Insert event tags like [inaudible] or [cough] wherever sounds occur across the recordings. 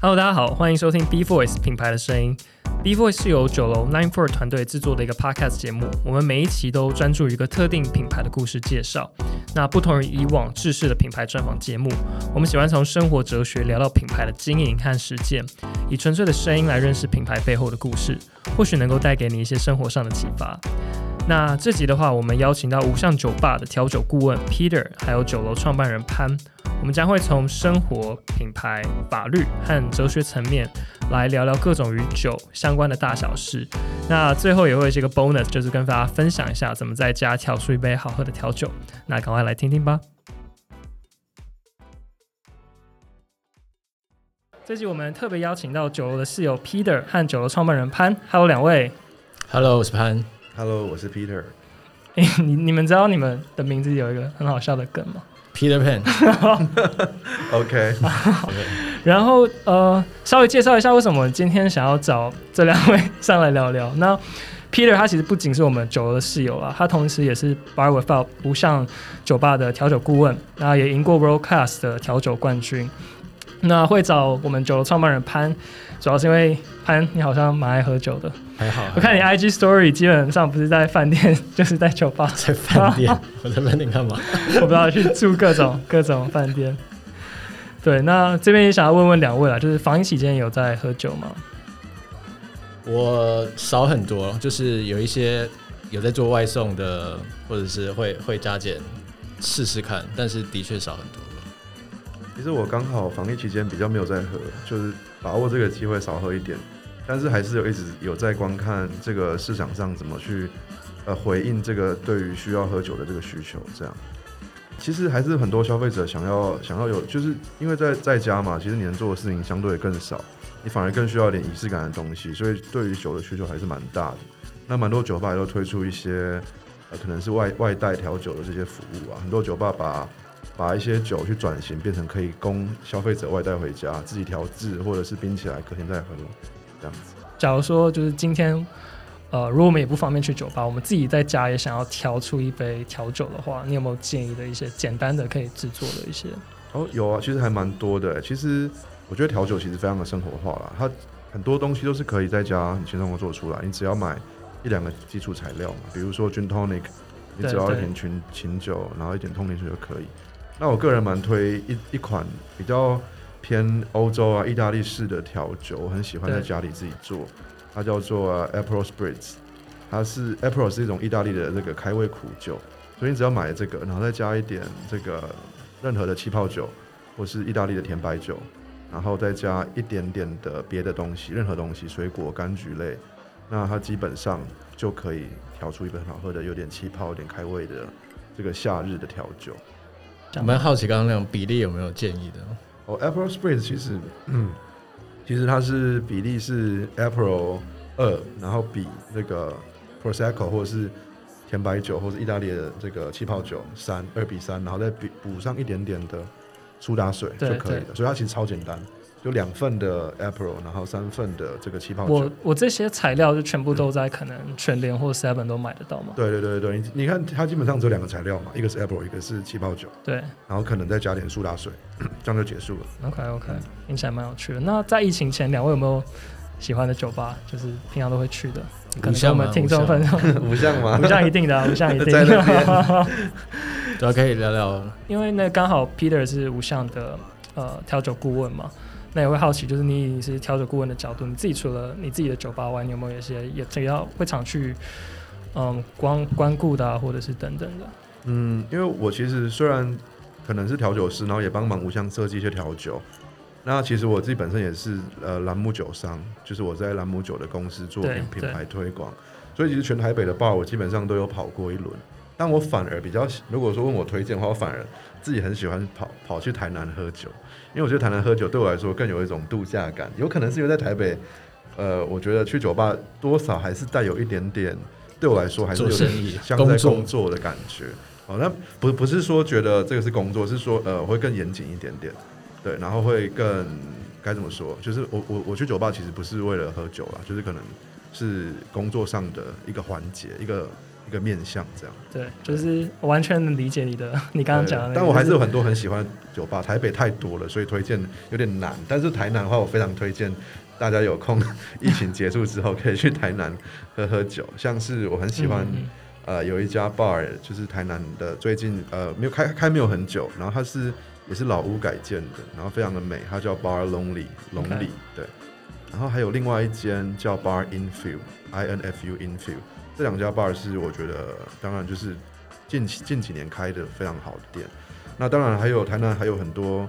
Hello，大家好，欢迎收听 B Voice 品牌的声音。B Voice 是由九楼 Nine Four 团队制作的一个 podcast 节目。我们每一期都专注于一个特定品牌的故事介绍。那不同于以往制式的品牌专访节目，我们喜欢从生活哲学聊到品牌的经营和实践，以纯粹的声音来认识品牌背后的故事，或许能够带给你一些生活上的启发。那这集的话，我们邀请到无相酒吧的调酒顾问 Peter，还有酒楼创办人潘，我们将会从生活、品牌、法律和哲学层面来聊聊各种与酒相关的大小事。那最后也会有这个 bonus，就是跟大家分享一下怎么在家调出一杯好喝的调酒。那赶快来听听吧。这集我们特别邀请到酒楼的室友 Peter 和酒楼创办人潘，Hello 两位。Hello，我是潘。Hello，我是 Peter。诶你你们知道你们的名字有一个很好笑的梗吗？Peter Pan，OK，[laughs] [laughs] 然后呃，稍微介绍一下为什么今天想要找这两位上来聊聊。那 Peter 他其实不仅是我们酒楼的室友啊，他同时也是 Bar Without 不像酒吧的调酒顾问，那也赢过 World Class 的调酒冠军。那会找我们酒楼创办人潘，主要是因为潘你好像蛮爱喝酒的。还好。我看你 IG Story 基本上不是在饭店，[laughs] 就是在酒吧。在饭店，[laughs] 我在饭店干嘛？我不知道去住各种 [laughs] 各种饭店。对，那这边也想要问问两位啦，就是防疫期间有在喝酒吗？我少很多，就是有一些有在做外送的，或者是会会加减试试看，但是的确少很多。其实我刚好防疫期间比较没有在喝，就是把握这个机会少喝一点，但是还是有一直有在观看这个市场上怎么去呃回应这个对于需要喝酒的这个需求。这样，其实还是很多消费者想要想要有，就是因为在在家嘛，其实你能做的事情相对更少，你反而更需要一点仪式感的东西，所以对于酒的需求还是蛮大的。那蛮多酒吧也都推出一些呃可能是外外带调酒的这些服务啊，很多酒吧把把一些酒去转型，变成可以供消费者外带回家，自己调制或者是冰起来，隔天再喝，这样子。假如说就是今天，呃，如果我们也不方便去酒吧，我们自己在家也想要调出一杯调酒的话，你有没有建议的一些简单的可以制作的一些？哦，有啊，其实还蛮多的。其实我觉得调酒其实非常的生活化啦，它很多东西都是可以在家很轻松的做出来，你只要买一两个基础材料嘛，比如说 gin tonic，你只要一点琴琴酒，然后一点通灵水就可以。那我个人蛮推一一款比较偏欧洲啊、意大利式的调酒，我很喜欢在家里自己做，它叫做、呃 April Spritz，它是 April 是一种意大利的这个开胃苦酒，所以你只要买这个，然后再加一点这个任何的气泡酒或是意大利的甜白酒，然后再加一点点的别的东西，任何东西，水果、柑橘类，那它基本上就可以调出一杯很好喝的、有点气泡、有点开胃的这个夏日的调酒。我蛮好奇刚刚那种比例有没有建议的？哦，April Spritz 其实，嗯，其实它是比例是 April 二，然后比那个 Prosecco 或者是甜白酒或者意大利的这个气泡酒三二比三，然后再比补上一点点的苏打水就可以了。所以它其实超简单，就两份的 April，然后三份的这个气泡酒。我我这些材料就全部都在可能全联或 Seven 都买得到吗？对对对对，你你看它基本上只有两个材料嘛，一个是 April，一个是气泡酒，对然后可能再加点苏打水，[coughs] 这样就结束了。，OK OK，听起来蛮有趣的。那在疫情前，两位有没有喜欢的酒吧？就是平常都会去的，可能跟我们听众分享。不像吗 [laughs] 不像 [laughs] 一定的、啊，不像一定的。对啊，可以聊聊。因为那刚好 Peter 是无相的呃调酒顾问嘛，那也会好奇，就是你是调酒顾问的角度，你自己除了你自己的酒吧外，你有没有一些也只要会常去嗯光光顾的、啊，或者是等等的？嗯，因为我其实虽然可能是调酒师，然后也帮忙无相设计一些调酒。那其实我自己本身也是呃兰姆酒商，就是我在兰姆酒的公司做品品牌推广，所以其实全台北的 bar 我基本上都有跑过一轮。但我反而比较喜，如果说问我推荐的话，我反而自己很喜欢跑跑去台南喝酒，因为我觉得台南喝酒对我来说更有一种度假感。有可能是因为在台北，呃，我觉得去酒吧多少还是带有一点点，对我来说还是有点像在工作的感觉。哦，那不不是说觉得这个是工作，是说呃会更严谨一点点，对，然后会更该怎么说？就是我我我去酒吧其实不是为了喝酒啦，就是可能是工作上的一个环节，一个一个面向这样。对，就是我完全能理解你的，[laughs] 你刚刚讲的那个。但我还是有很多很喜欢的酒吧，台北太多了，所以推荐有点难。但是台南的话，我非常推荐大家有空，[laughs] 疫情结束之后可以去台南喝喝酒。像是我很喜欢，呃，有一家 bar，就是台南的，最近呃没有开开没有很久，然后它是也是老屋改建的，然后非常的美，它叫 Bar Lonely 龙里对。然后还有另外一间叫 Bar Infield I N F U Infield，这两家 bar 是我觉得当然就是近期近几年开的非常好的店。那当然还有台南还有很多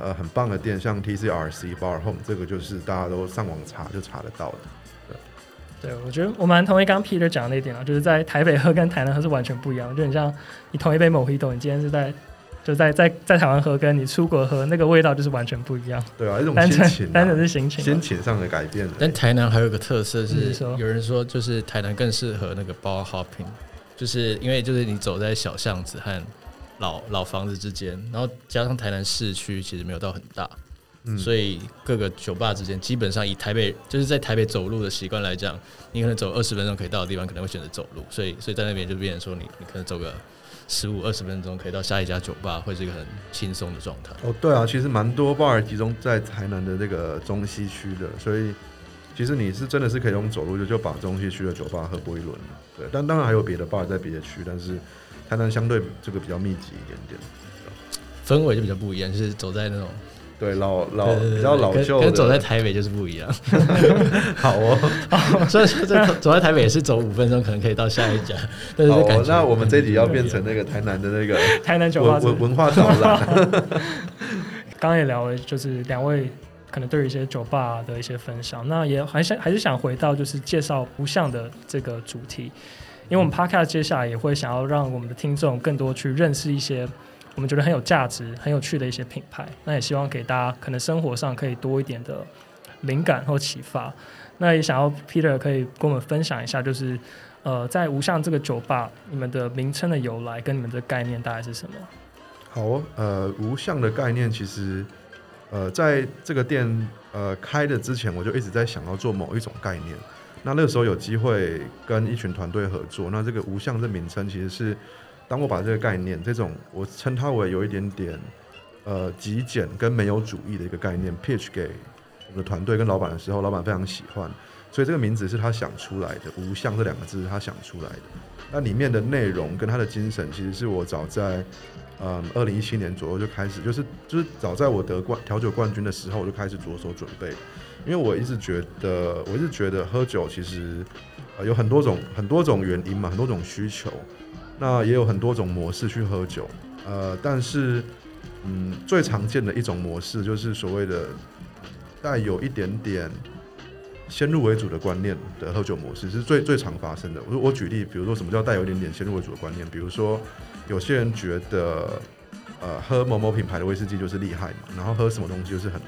呃很棒的店，像 TCRC Bar Home，这个就是大家都上网查就查得到的。对，我觉得我蛮同意刚 Peter 讲的那一点啊，就是在台北喝跟台南喝是完全不一样，就很像你同一杯某黑豆你今天是在就在在在台湾喝，跟你出国喝那个味道就是完全不一样，对啊，一种单纯心情、啊，单纯是心情啊。心情上的改变。但台南还有一个特色是，说。有人说就是台南更适合那个 bar hopping，就是因为就是你走在小巷子和老老房子之间，然后加上台南市区其实没有到很大，嗯。所以各个酒吧之间基本上以台北就是在台北走路的习惯来讲，你可能走二十分钟可以到的地方，可能会选择走路，所以所以在那边就变成说你你可能走个十五二十分钟可以到下一家酒吧，会是一个很轻松的状态。哦，对啊，其实蛮多 bar 集中在台南的这个中西区的，所以其实你是真的是可以用走路就就把中西区的酒吧喝过一轮了。对，但当然还有别的 bar 在别的区，但是台南相对这个比较密集一点点。氛围就比较不一样，就是走在那种对，老老比较老跟旧，跟走在台北就是不一样。[laughs] 好哦。所以说这走在台北也是走五分钟，可能可以到下一家，[laughs] 但是好那我们这集要变成那个台南的那个 [laughs] 台南酒文文文化导览。刚刚也聊了，就是两位可能对于一些酒吧的一些分享，那也还想还是想回到就是介绍不像的这个主题，因为我们 podcast 接下来也会想要让我们的听众更多去认识一些我们觉得很有价值、很有趣的一些品牌，那也希望给大家可能生活上可以多一点的灵感或启发。那也想要 Peter 可以跟我们分享一下，就是呃，在无相这个酒吧，你们的名称的由来跟你们的概念大概是什么？好，呃，无相的概念其实，呃，在这个店呃开的之前，我就一直在想要做某一种概念。那那个时候有机会跟一群团队合作，那这个无相这名称其实是，当我把这个概念，这种我称它为有一点点呃极简跟没有主义的一个概念，pitch 给我的团队跟老板的时候，老板非常喜欢，所以这个名字是他想出来的，无相这两个字是他想出来的。那里面的内容跟他的精神，其实是我早在嗯，二零一七年左右就开始，就是就是早在我得冠调酒冠军的时候，我就开始着手准备，因为我一直觉得，我一直觉得喝酒其实呃有很多种很多种原因嘛，很多种需求，那也有很多种模式去喝酒，呃，但是嗯，最常见的一种模式就是所谓的带有一点点先入为主的观念的喝酒模式，是最最常发生的。我我举例，比如说什么叫带有一点点先入为主的观念，比如说。有些人觉得，呃，喝某某品牌的威士忌就是厉害嘛，然后喝什么东西就是很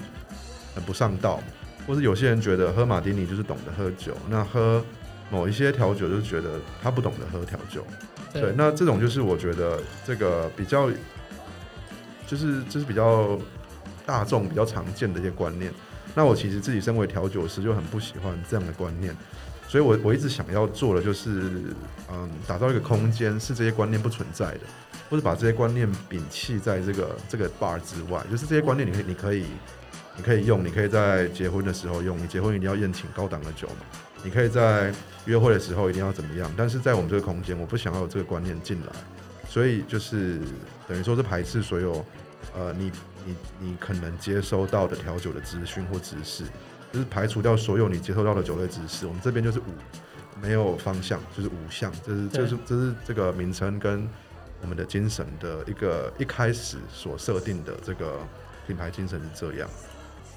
很不上道，或是有些人觉得喝马丁尼就是懂得喝酒，那喝某一些调酒就是觉得他不懂得喝调酒，对，那这种就是我觉得这个比较，就是就是比较大众、比较常见的一些观念。那我其实自己身为调酒师就很不喜欢这样的观念。所以我我一直想要做的就是，嗯，打造一个空间，是这些观念不存在的，或者把这些观念摒弃在这个这个 bar 之外。就是这些观念，你可以你可以你可以用，你可以在结婚的时候用，你结婚一定要宴请高档的酒嘛。你可以在约会的时候一定要怎么样？但是在我们这个空间，我不想要有这个观念进来，所以就是等于说是排斥所有呃你你你可能接收到的调酒的资讯或知识。就是排除掉所有你接收到的酒类知识，我们这边就是五，没有方向，就是五项，这是这是这是这个名称跟我们的精神的一个一开始所设定的这个品牌精神是这样。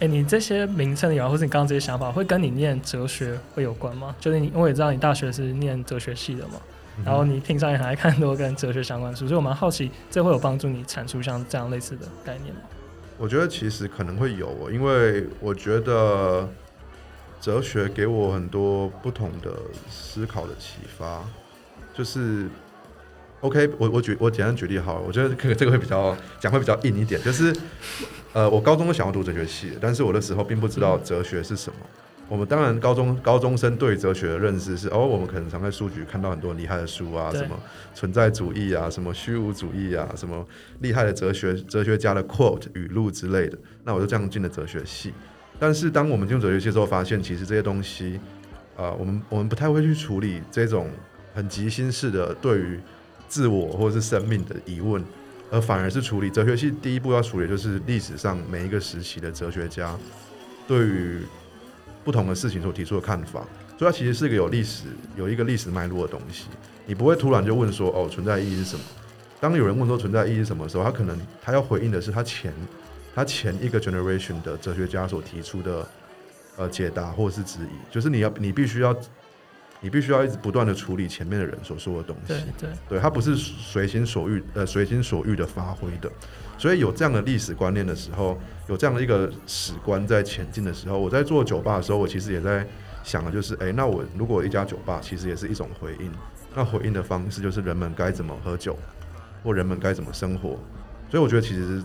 哎，你这些名称也好，或者你刚刚这些想法，会跟你念哲学会有关吗？就是你，我也知道你大学是念哲学系的嘛，然后你平常也很爱看很多跟哲学相关的书，所以我蛮好奇，这会有帮助你产出像这样类似的概念吗？我觉得其实可能会有哦，因为我觉得哲学给我很多不同的思考的启发。就是，OK，我我举我简单举例好了，我觉得这个这个会比较讲会比较硬一点。就是，呃，我高中都想要读哲学系，但是我那时候并不知道哲学是什么。我们当然高中高中生对哲学的认识是，哦，我们可能常在书局看到很多厉害的书啊，什么存在主义啊，什么虚无主义啊，什么厉害的哲学哲学家的 quote 语录之类的。那我就这样进了哲学系。但是当我们进入哲学系之后，发现其实这些东西，呃，我们我们不太会去处理这种很即兴式的对于自我或者是生命的疑问，而反而是处理哲学系第一步要处理就是历史上每一个时期的哲学家对于不同的事情所提出的看法，所以它其实是一个有历史有一个历史脉络的东西。你不会突然就问说哦存在意义是什么？当有人问说存在意义是什么的时候，他可能他要回应的是他前他前一个 generation 的哲学家所提出的呃解答或是质疑，就是你要你必须要你必须要一直不断的处理前面的人所说的东西。对对对，它不是随心所欲呃随心所欲的发挥的，所以有这样的历史观念的时候，有这样的一个史观在前进的时候，我在做酒吧的时候，我其实也在想的就是，哎、那我如果一家酒吧其实也是一种回应，那回应的方式就是人们该怎么喝酒，或人们该怎么生活，所以我觉得其实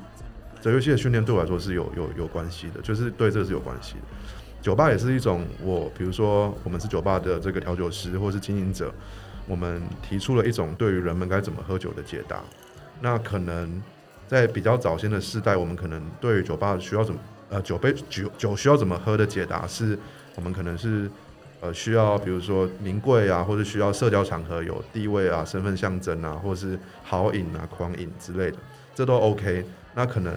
哲学系的训练对我来说是有有有关系的，就是对这个是有关系的。酒吧也是一种我，比如说我们是酒吧的这个调酒师或是经营者，我们提出了一种对于人们该怎么喝酒的解答。那可能在比较早先的世代，我们可能对于酒吧需要怎么呃酒杯酒酒需要怎么喝的解答是，我们可能是呃需要比如说名贵啊，或者需要社交场合有地位啊、身份象征啊，或者是豪饮啊、狂饮之类的，这都 OK。那可能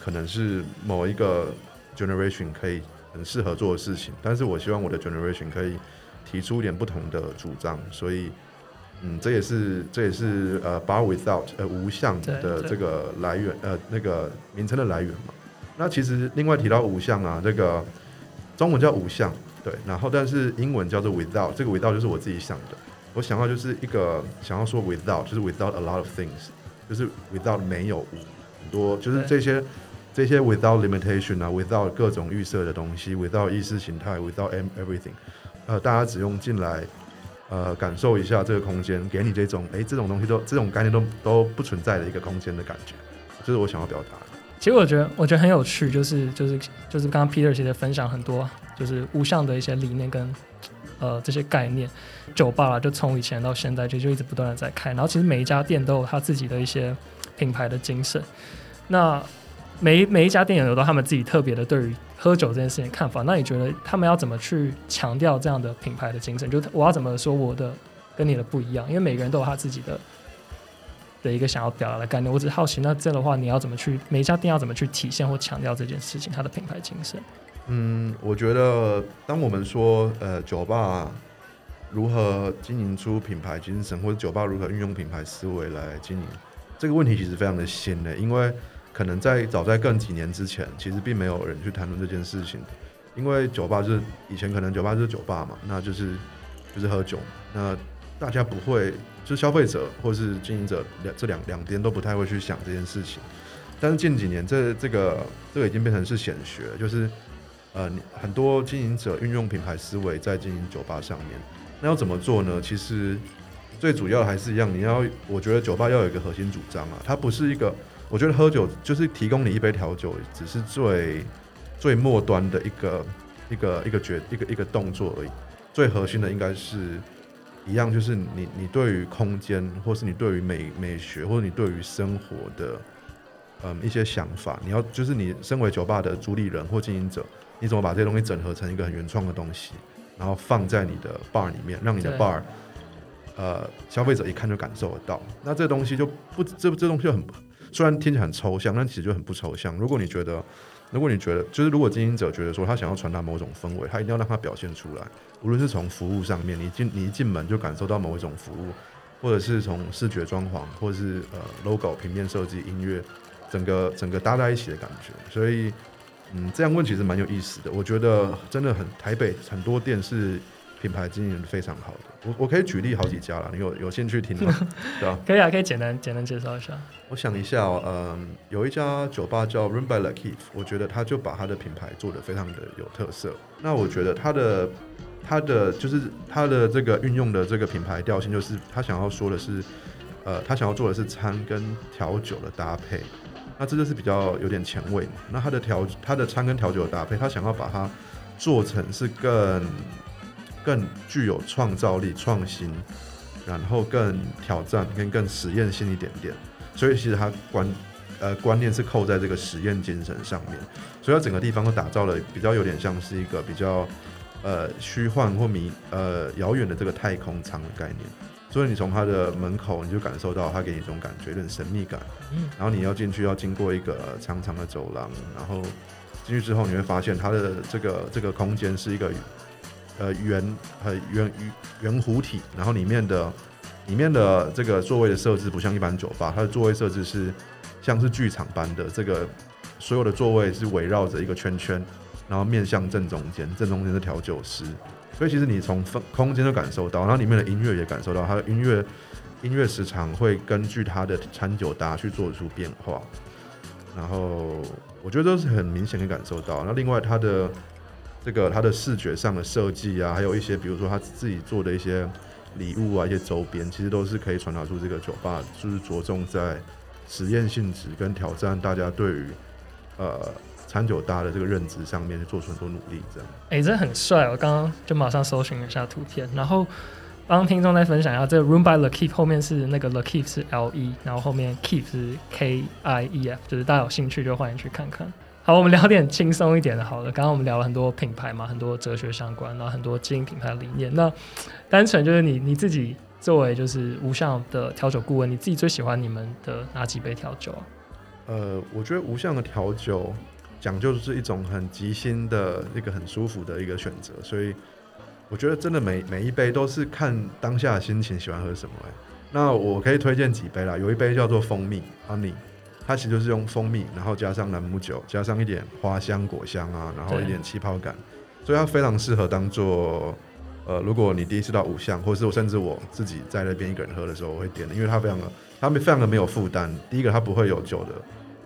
可能是某一个 generation 可以很适合做的事情，但是我希望我的 generation 可以提出一点不同的主张，所以，嗯，这也是这也是呃 bar without 呃无相的这个来源呃那个名称的来源嘛。那其实另外提到五项啊，这个中文叫五项，对，然后但是英文叫做 without，这个 without 就是我自己想的，我想要就是一个想要说 without，就是 without a lot of things，就是 without 没有无很多，就是这些这些 without limitation 啊，without 各种预设的东西，without 意识形态，without everything，呃，大家只用进来，呃，感受一下这个空间，给你这种，诶，这种东西都这种概念都都不存在的一个空间的感觉，这是我想要表达的。其实我觉得，我觉得很有趣，就是就是就是刚刚 Peter 其实分享很多，就是无相的一些理念跟呃这些概念。酒吧啦，就从以前到现在，就就一直不断的在开，然后其实每一家店都有他自己的一些品牌的精神。那每每一家店有都他们自己特别的对于喝酒这件事情的看法。那你觉得他们要怎么去强调这样的品牌的精神？就我要怎么说我的跟你的不一样？因为每个人都有他自己的的一个想要表达的概念。我只好奇，那这样的话，你要怎么去每一家店要怎么去体现或强调这件事情，它的品牌精神？嗯，我觉得当我们说呃酒吧如何经营出品牌精神，或者酒吧如何运用品牌思维来经营，这个问题其实非常的新的，因为可能在早在更几年之前，其实并没有人去谈论这件事情。因为酒吧就是以前可能酒吧就是酒吧嘛，那就是就是喝酒，那大家不会，就是消费者或是经营者两这两两边都不太会去想这件事情。但是近几年这这个这个已经变成是显学，就是呃很多经营者运用品牌思维在经营酒吧上面。那要怎么做呢？其实最主要的还是一样，你要我觉得酒吧要有一个核心主张啊，它不是一个，我觉得喝酒就是提供你一杯调酒，只是最最末端的一个一个一个决一个一个动作而已。最核心的应该是一样，就是你你对于空间，或是你对于美美学，或者你对于生活的嗯一些想法，你要就是你身为酒吧的主理人或经营者，你怎么把这些东西整合成一个很原创的东西，然后放在你的 bar 里面，让你的 bar 呃消费者一看就感受得到。那这东西就不这这东西就很虽然听起来很抽象，但其实就很不抽象。如果你觉得如果你觉得，就是如果经营者觉得说他想要传达某种氛围，他一定要让他表现出来，无论是从服务上面，你进你一进门就感受到某一种服务，或者是从视觉装潢，或者是呃 logo 平面设计、音乐，整个整个搭在一起的感觉。所以，嗯，这样问其实蛮有意思的。我觉得真的很台北很多店是品牌经营得非常好的。我我可以举例好几家了，你有有兴趣听吗？[laughs] 对啊，可以啊，可以简单简单介绍一下。我想一下哦，嗯，有一家酒吧叫 Room by Lakeith，我觉得他就把他的品牌做得非常的有特色。那我觉得他的他的就是他的这个运用的这个品牌调性，就是他想要说的是，呃，他想要做的是餐跟调酒的搭配。那这就是比较有点前卫嘛。那他的调他的餐跟调酒的搭配，他想要把它做成是更更具有创造力、创新，然后更挑战跟更实验性一点点。所以其实它观呃观念是扣在这个实验精神上面，所以它整个地方都打造了比较有点像是一个比较呃虚幻或迷呃遥远的这个太空舱的概念。所以你从它的门口你就感受到它给你一种感觉，有点神秘感。嗯，然后你要进去要经过一个长长的走廊，然后进去之后你会发现它的这个这个空间是一个呃圆呃圆圆弧体，然后里面的里面的这个座位的设置不像一般酒吧，它的座位设置是像是剧场般的，这个所有的座位是围绕着一个圈圈，然后面向正中间，正中间是调酒师，所以其实你从分空间都感受到，然后里面的音乐也感受到，它的音乐音乐时长会根据它的餐酒搭去做出变化，然后我觉得都是很明显的感受到。那另外它的这个它的视觉上的设计啊，还有一些比如说他自己做的一些礼物啊、一些周边，其实都是可以传达出这个酒吧就是着重在实验性质跟挑战大家对于呃餐酒搭的这个认知上面做出很多努力，这样。哎、这很帅！我刚刚就马上搜寻了一下图片，然后帮听众再分享一下，这个 Room by The Keep 后面是那个 The Keep 是 L E，然后后面 Keep 是 K I E F，就是大家有兴趣就欢迎去看看。好，我们聊点轻松一点的，好了。刚刚我们聊了很多品牌嘛，很多哲学相关，然后很多经营品牌的理念。那单纯就是你你自己作为就是无相的调酒顾问，你自己最喜欢你们的哪几杯调酒啊？呃，我觉得无相的调酒讲究的是一种很即兴的一个很舒服的一个选择，所以我觉得真的每每一杯都是看当下的心情喜欢喝什么、欸。那我可以推荐几杯啦，有一杯叫做蜂蜜 honey，它其实就是用蜂蜜，然后加上朗姆酒，加上一点花香果香啊，然后一点气泡感，所以它非常适合当做呃，如果你第一次到五项，或者是我甚至我自己在那边一个人喝的时候，我会点的，因为它非常的，它非常的没有负担。第一个，它不会有酒的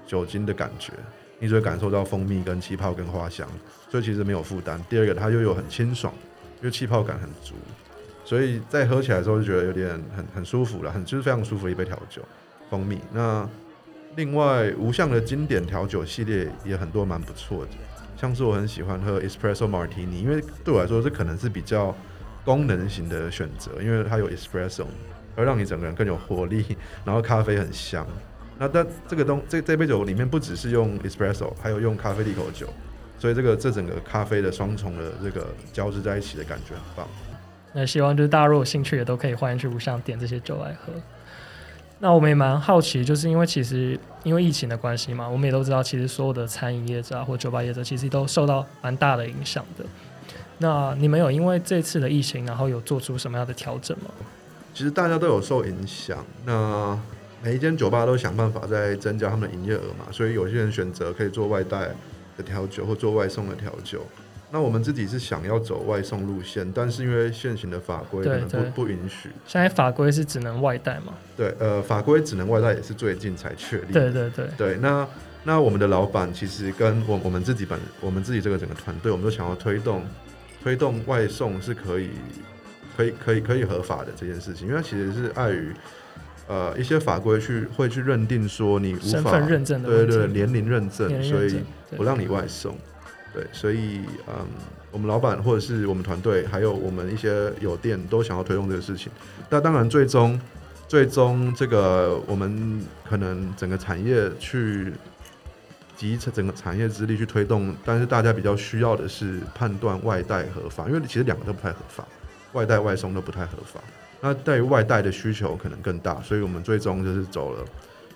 酒精的感觉，你只会感受到蜂蜜跟气泡跟花香，所以其实没有负担。第二个，它又有很清爽，因为气泡感很足，所以在喝起来的时候就觉得有点很很舒服了，很就是非常舒服的一杯调酒，蜂蜜。那另外无相的经典调酒系列也很多蛮不错的，像是我很喜欢喝 Espresso Martini，因为对我来说这可能是比较功能型的选择，因为它有 Espresso，而让你整个人更有活力，然后咖啡很香。那但这个东这这杯酒里面不只是用 Espresso，还有用咖啡利口酒，所以这个这整个咖啡的双重的这个交织在一起的感觉很棒。那希望就是大家如果有兴趣也都可以欢迎去无相点这些酒来喝。那我们也蛮好奇，就是因为其实因为疫情的关系嘛，我们也都知道，其实所有的餐饮业者啊或酒吧业者其实都受到蛮大的影响的。那你们有因为这次的疫情，然后有做出什么样的调整吗？其实大家都有受影响，那每一间酒吧都想办法在增加他们的营业额嘛，所以有些人选择可以做外带的调酒或做外送的调酒。那我们自己是想要走外送路线，但是因为现行的法规可能不不允许。现在法规是只能外带嘛？对，呃，法规只能外带也是最近才确立。对对对，对，那那我们的老板其实跟我我们自己本我们自己这个整个团队，我们都想要推动推动外送是可以可以可以可以合法的这件事情，因为其实是碍于呃一些法规去会去认定说你无法身份认证的对对年龄认证，所以不让你外送。对，所以嗯，我们老板或者是我们团队，还有我们一些有店都想要推动这个事情。那当然，最终最终这个我们可能整个产业去集成整个产业之力去推动，但是大家比较需要的是判断外带合法，因为其实两个都不太合法，外带外送都不太合法。那对于外带的需求可能更大，所以我们最终就是走了。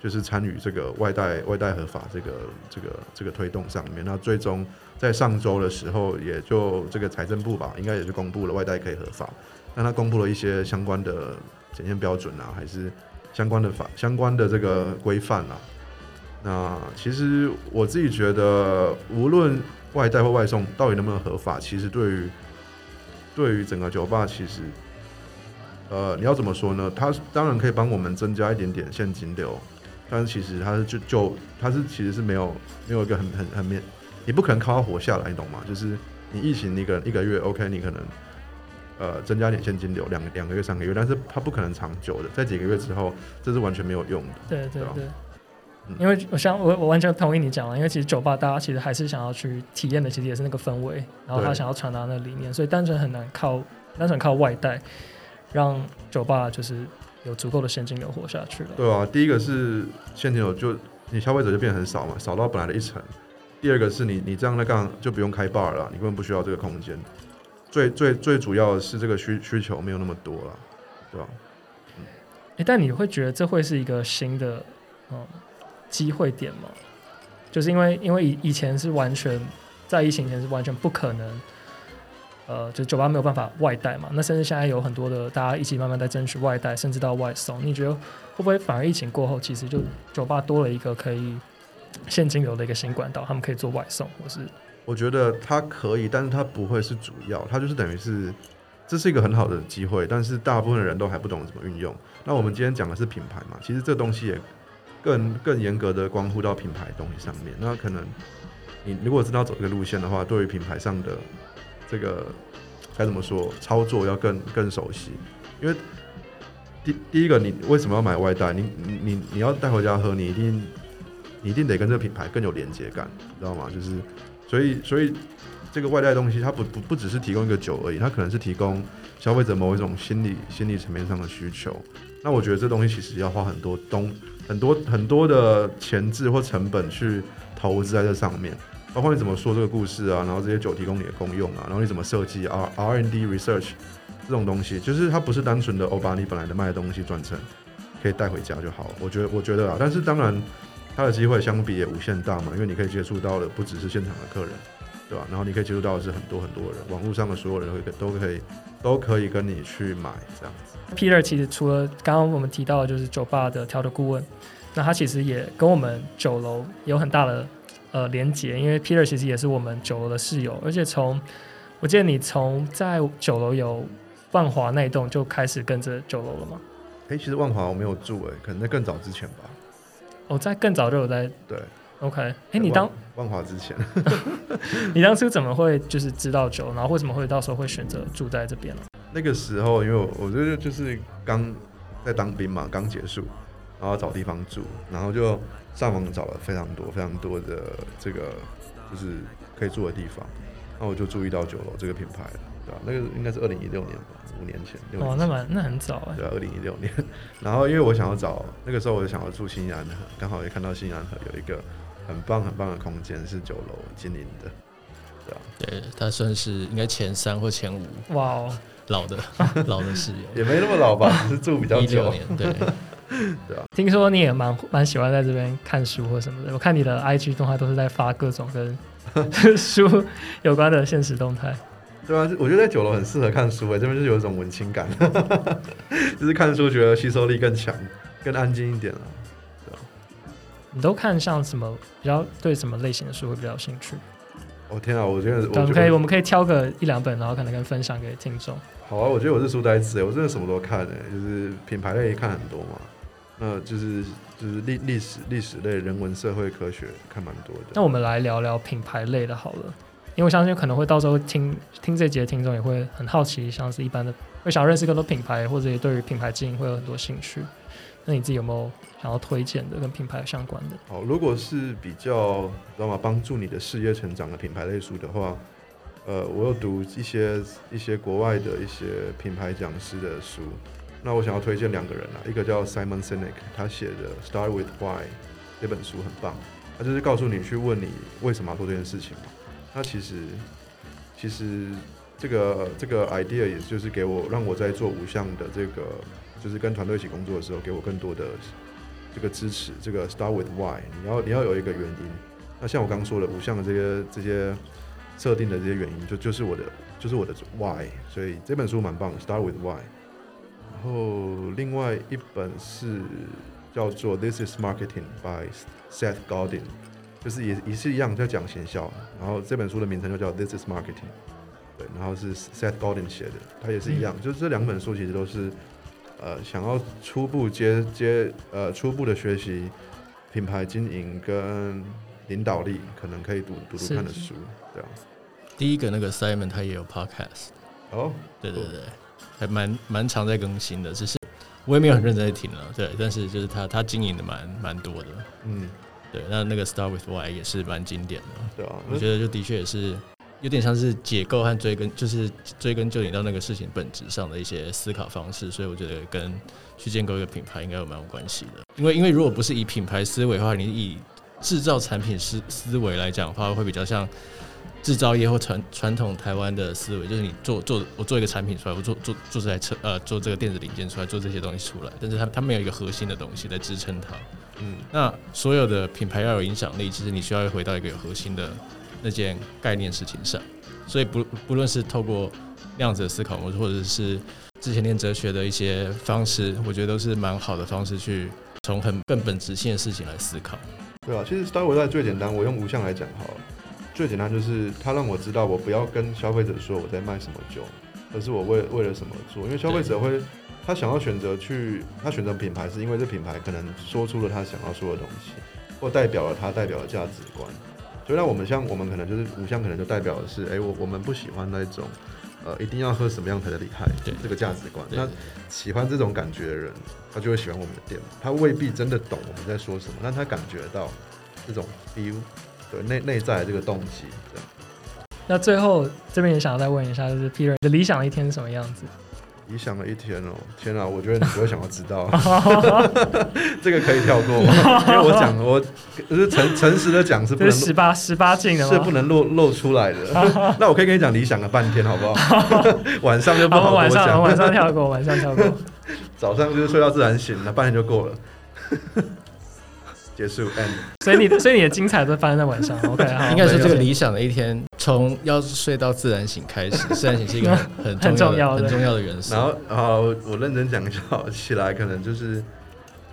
就是参与这个外带外带合法这个这个这个推动上面，那最终在上周的时候，也就这个财政部吧，应该也是公布了外带可以合法，那他公布了一些相关的检验标准啊，还是相关的法相关的这个规范啊。那其实我自己觉得，无论外带或外送到底能不能合法，其实对于对于整个酒吧，其实呃，你要怎么说呢？它当然可以帮我们增加一点点现金流。但是其实他是就就他是其实是没有没有一个很很很面，你不可能靠它活下来，你懂吗？就是你疫情一个一个月 OK，你可能呃增加点现金流两两个月三个月，但是他不可能长久的，在几个月之后这是完全没有用的。对对对因为我想我我完全同意你讲了，因为其实酒吧大家其实还是想要去体验的，其实也是那个氛围，然后他想要传达那个理念，所以单纯很难靠单纯靠外带让酒吧就是有足够的现金流活下去了。对啊，第一个是现金流就你消费者就变很少嘛，少到本来的一成。第二个是你你这样那杠就不用开 bar 了，你根本不需要这个空间。最最最主要的是这个需需求没有那么多了，对吧？诶，但你会觉得这会是一个新的嗯机会点吗？就是因为因为以以前是完全在疫情前是完全不可能，呃，就酒吧没有办法外带嘛。那甚至现在有很多的大家一起慢慢在争取外带，甚至到外送。你觉得会不会反而疫情过后，其实就酒吧多了一个可以现金流的一个新管道，他们可以做外送，或是我觉得它可以，但是它不会是主要，它就是等于是这是一个很好的机会，但是大部分的人都还不懂怎么运用。那我们今天讲的是品牌嘛，其实这东西也更更严格的关乎到品牌东西上面。那可能你如果知道走这个路线的话，对于品牌上的这个该怎么说操作要更更熟悉，因为第第一个你为什么要买外带？你你你要带回家喝，你一定你一定得跟这个品牌更有连接感，你知道吗？就是所以所以这个外带东西，它不不不只是提供一个酒而已，它可能是提供消费者某一种心理心理层面上的需求。那我觉得这东西其实要花很多东很多很多的前置或成本去投资在这上面，包括你怎么说这个故事啊，然后这些酒提供你的功用啊，然后你怎么设计 R R N D research 这种东西，就是它不是单纯的哦把你本来的卖的东西转成可以带回家就好了。我觉得我觉得啊，但是当然它的机会相比也无限大嘛，因为你可以接触到的不只是现场的客人，对吧？然后你可以接触到的是很多很多人，网络上的所有人都可以都可以都可以跟你去买这样子。Peter 其实除了刚刚我们提到的就是酒吧的调的顾问，那他其实也跟我们酒楼有很大的呃连结，因为 Peter 其实也是我们酒楼的室友，而且从我记得你从在酒楼有万华那一栋就开始跟着酒楼了吗？哎、其实万华我没有住哎、可能在更早之前吧。我、在更早就有在对，OK，哎、你当万万华之前 [laughs] [laughs] 你当初怎么会就是知道酒，然后为什么会到时候会选择住在这边呢？那个时候，因为我我觉得就是刚在当兵嘛，刚结束，然后找地方住，然后就上网找了非常多非常多的这个就是可以住的地方，那我就注意到酒楼这个品牌了，对吧、那个应该是二零一六年吧，五年前，六哦。那蛮那很早哎、对啊，二零一六年。然后因为我想要找那个时候，我就想要住新安河，刚好也看到新安河有一个很棒很棒的空间是酒楼经营的，对啊，对，它算是应该前三或前五哇哦，老的 [laughs] 老的室友，[laughs] 也没那么老吧，只是住比较久。一六年，[laughs] 对，听说你也蛮蛮喜欢在这边看书或什么的，我看你的 IG 动态都是在发各种跟 [laughs] 书有关的现实动态。对啊，我觉得在酒楼很适合看书诶，这边就是有一种文青感，[laughs] 就是看书觉得吸收力更强，更安静一点啊。你都看像什么比较对什么类型的书会比较有兴趣？我、天啊，我觉得我们可以我们可以挑个一两本，然后可能跟分享给听众。好啊，我觉得我是书呆子诶，我真的什么都看诶，就是品牌类看很多嘛，那就是就是历历史历史类、人文社会科学看蛮多的。那我们来聊聊品牌类的好了，因为我相信可能会到时候听听这节的听众也会很好奇，像是一般的会想认识更多品牌，或者也对于品牌经营会有很多兴趣。那你自己有没有想要推荐的跟品牌相关的？好，如果是比较知道吗，帮助你的事业成长的品牌类书的话，呃，我有读一些一些国外的一些品牌讲师的书。那我想要推荐两个人啊，一个叫 Simon Sinek，他写的《Start with Why》这本书很棒，他就是告诉你去问你为什么要做这件事情嘛。那其实其实这个这个 idea 也就是给我让我在做五项的这个就是跟团队一起工作的时候，给我更多的这个支持，这个 start with why，你要你要有一个原因。那像我刚说的五项的这些这些设定的这些原因，就就是我的就是我的 why，所以这本书蛮棒的，start with why。另外一本是叫做 This is Marketing by Seth Godin，就是也也是一样在讲行销，然后这本书的名称就叫 This is Marketing，对，然后是 Seth Godin 写的，他也是一样，就是这两本书其实都是呃想要初步接接呃初步的学习品牌经营跟领导力，可能可以读读读看的书，这样。第一个那个 Simon 他也有 podcast，哦，对对对，还蛮蛮常在更新的，只是我也没有很认真在听了，对，但是就是他他经营的蛮蛮多的，嗯，对，那那个 Start with Why 也是蛮经典的，对啊，我觉得就的确也是有点像是解构和追根，就是追根究底到那个事情本质上的一些思考方式，所以我觉得跟去建构一个品牌应该有蛮有关系的。因为因为如果不是以品牌思维的话，你以制造产品思思维来讲的话，会比较像制造业或传传统台湾的思维，就是你做做我做一个产品出来，我做做做这台车呃做这个电子零件出来，做这些东西出来，但是它它没有一个核心的东西在支撑它。嗯，那所有的品牌要有影响力，其实你需要回到一个有核心的那件概念事情上。所以不不论是透过那样子的思考模式，或者是之前练哲学的一些方式，我觉得都是蛮好的方式去从很更本质性的事情来思考。对啊，其实 Star Wars 最简单，我用无相来讲好了。最简单就是他让我知道，我不要跟消费者说我在卖什么酒，而是我为为了什么做。因为消费者会，他想要选择去，他选择品牌是因为这品牌可能说出了他想要说的东西，或代表了他代表的价值观。所以那我们像我们可能就是五项，可能就代表的是，哎，我我们不喜欢那种，呃，一定要喝什么样才的厉害，对这个价值观。那喜欢这种感觉的人，他就会喜欢我们的店。他未必真的懂我们在说什么，但他感觉到这种 feel，对内内在的这个动机，这样。那最后这边也想要再问一下，就是 Peter 你的理想的一天是什么样子？理想的一天哦，天啊，我觉得你不会想要知道，[laughs] [laughs] 这个可以跳过吗？[laughs] 因为我讲我就是诚诚实的讲是不能十八十八禁的吗？是不能露露出来的。那我可以跟你讲理想的半天，好不好？晚上就不好，好晚上，晚上跳过，晚上跳过。早上就是睡到自然醒，那半天就够了。结束，end。所以你的所以你的精彩都发生在晚上。[laughs] OK，好，应该是这个理想的一天，从要睡到自然醒开始，[laughs] 自然醒是一个很很很重要的 [laughs] 重要很重要的元素。然后，好，我我认真讲一下，起来可能就是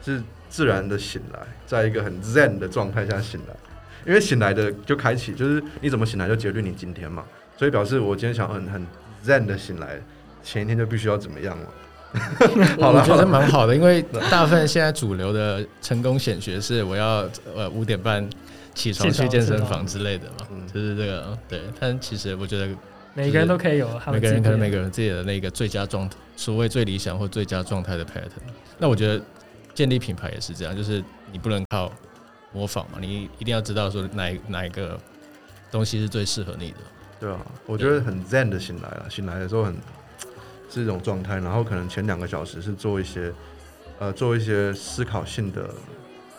是自然的醒来，在一个很 zen 的状态下醒来，因为醒来的就开启，就是你怎么醒来就决定你今天嘛，所以表示我今天想很很 zen 的醒来，前一天就必须要怎么样嘛。[laughs] 好了，我觉得，蛮好的，因为大部分现在主流的成功显学是我要呃五点半起床去健身房之类的嘛，嗯就是这个对。但其实我觉得每个人都可以有每个人可能每个人自己的那个最佳状态，所谓最理想或最佳状态的 pattern。那我觉得建立品牌也是这样，就是你不能靠模仿嘛，你一定要知道说哪哪一个东西是最适合你的。对啊，我觉得很 zen 的醒来了，醒来的时候很是一种状态，然后可能前两个小时是做一些呃做一些思考性的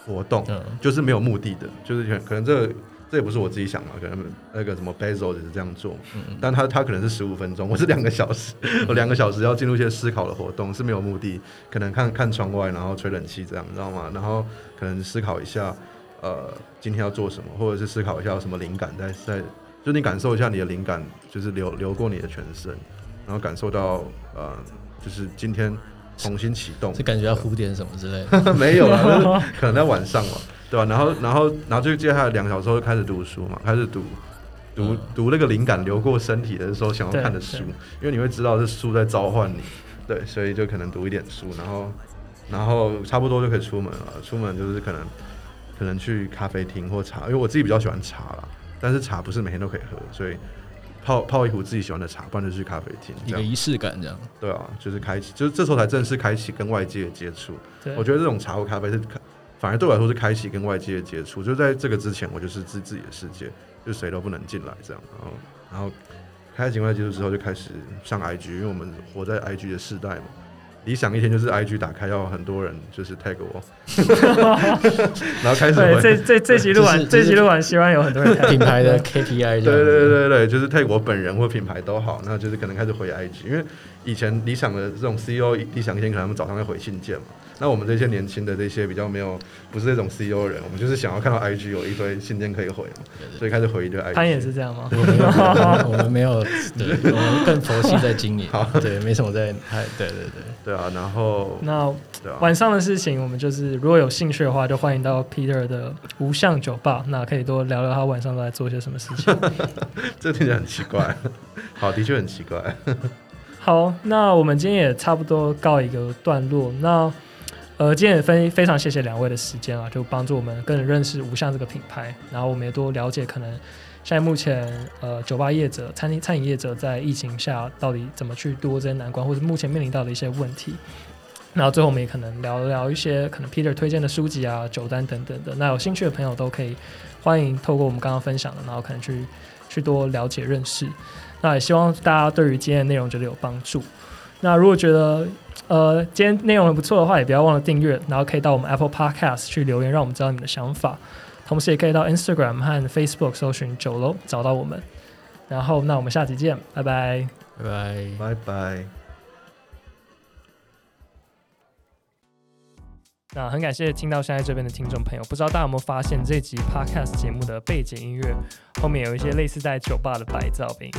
活动，嗯，就是没有目的的，就是可可能这个这也不是我自己想嘛，可能那个什么 Basil 也是这样做，嗯嗯。但他他可能是十五分钟，我是两个小时，[laughs] 我两个小时要进入一些思考的活动是没有目的，可能看看窗外，然后吹冷气这样，你知道吗？然后可能思考一下，呃，今天要做什么，或者是思考一下有什么灵感在在，就你感受一下你的灵感，就是流流过你的全身，然后感受到呃，就是今天重新启动，就感觉要呼点什么之类的。[laughs] 没有 [laughs] 可能在晚上嘛，对吧、然后，然后，然后就接下来两个小时后就开始读书嘛，开始读读嗯读那个灵感流过身体的时候想要看的书，因为你会知道是书在召唤你，对，所以就可能读一点书，然后，然后差不多就可以出门了。出门就是可能可能去咖啡厅或茶，因为我自己比较喜欢茶啦，但是茶不是每天都可以喝，所以泡泡一壶自己喜欢的茶，不然就去咖啡厅。一个仪式感这样。对啊，就是开启，就是这时候才正式开启跟外界的接触。我觉得这种茶或咖啡是开，反而对我来说是开启跟外界的接触。就在这个之前，我就是自自己的世界，就谁都不能进来这样。然后，然后开始跟外界接触之后，就开始上 IG，因为我们活在 IG 的世代嘛。理想一天就是 IG 打开，要很多人就是 tag 我，[laughs] 然后开始对，回这这这集录完，这集录完，希望有很多人看。品牌的 KPI 对。对对对对，就是 tag 我本人或品牌都好，那就是可能开始回 IG，因为以前理想的这种 CEO 理想一天可能他们早上会回信件嘛，那我们这些年轻的这些比较没有不是这种 CEO 人，我们就是想要看到 IG 有一堆信件可以回嘛，对所以开始回一堆 IG。他也是这样吗？我们没有，我们没有，[laughs] 对，我们更佛系在经营。对，没什么在，还对对对。对啊，然后那啊，晚上的事情，我们就是如果有兴趣的话，就欢迎到 Peter 的无相酒吧，那可以多聊聊他晚上都在做些什么事情。[laughs] 这听起来很奇怪，[laughs] 好，的确很奇怪。好，那我们今天也差不多告一个段落。那呃，今天也非非常谢谢两位的时间啊，就帮助我们更认识无相这个品牌，然后我们也多了解可能现在目前呃酒吧业者、餐厅餐饮业者在疫情下到底怎么去度过这些难关，或者目前面临到的一些问题。然后最后我们也可能聊聊一些可能 Peter 推荐的书籍啊、酒单等等的。那有兴趣的朋友都可以欢迎透过我们刚刚分享的，然后可能去去多了解认识。那也希望大家对于今天的内容觉得有帮助。那如果觉得呃今天内容很不错的话，也不要忘了订阅，然后可以到我们 Apple Podcast 去留言，让我们知道你们的想法。同时也可以到 Instagram 和 Facebook 搜寻九楼找到我们。然后那我们下期见，拜拜。拜拜。拜拜。那很感谢听到现在这边的听众朋友，不知道大家有没有发现这集 podcast 节目的背景音乐后面有一些类似在酒吧的白噪音。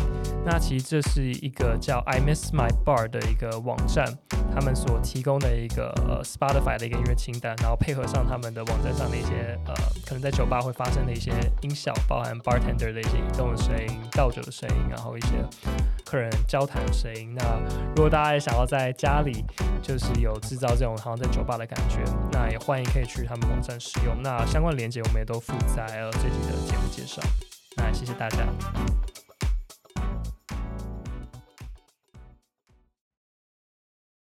那其实这是一个叫 I Miss My Bar 的一个网站，他们所提供的一个呃 Spotify 的一个音乐清单，然后配合上他们的网站上的一些呃可能在酒吧会发生的一些音效，包含 bartender 的一些移动的声音、倒酒的声音，然后一些客人交谈的声音。那如果大家也想要在家里就是有制造这种好像在酒吧的感觉。那也欢迎可以去他们网站使用，那相关链接我们也都附在了这集的节目介绍。那谢谢大家。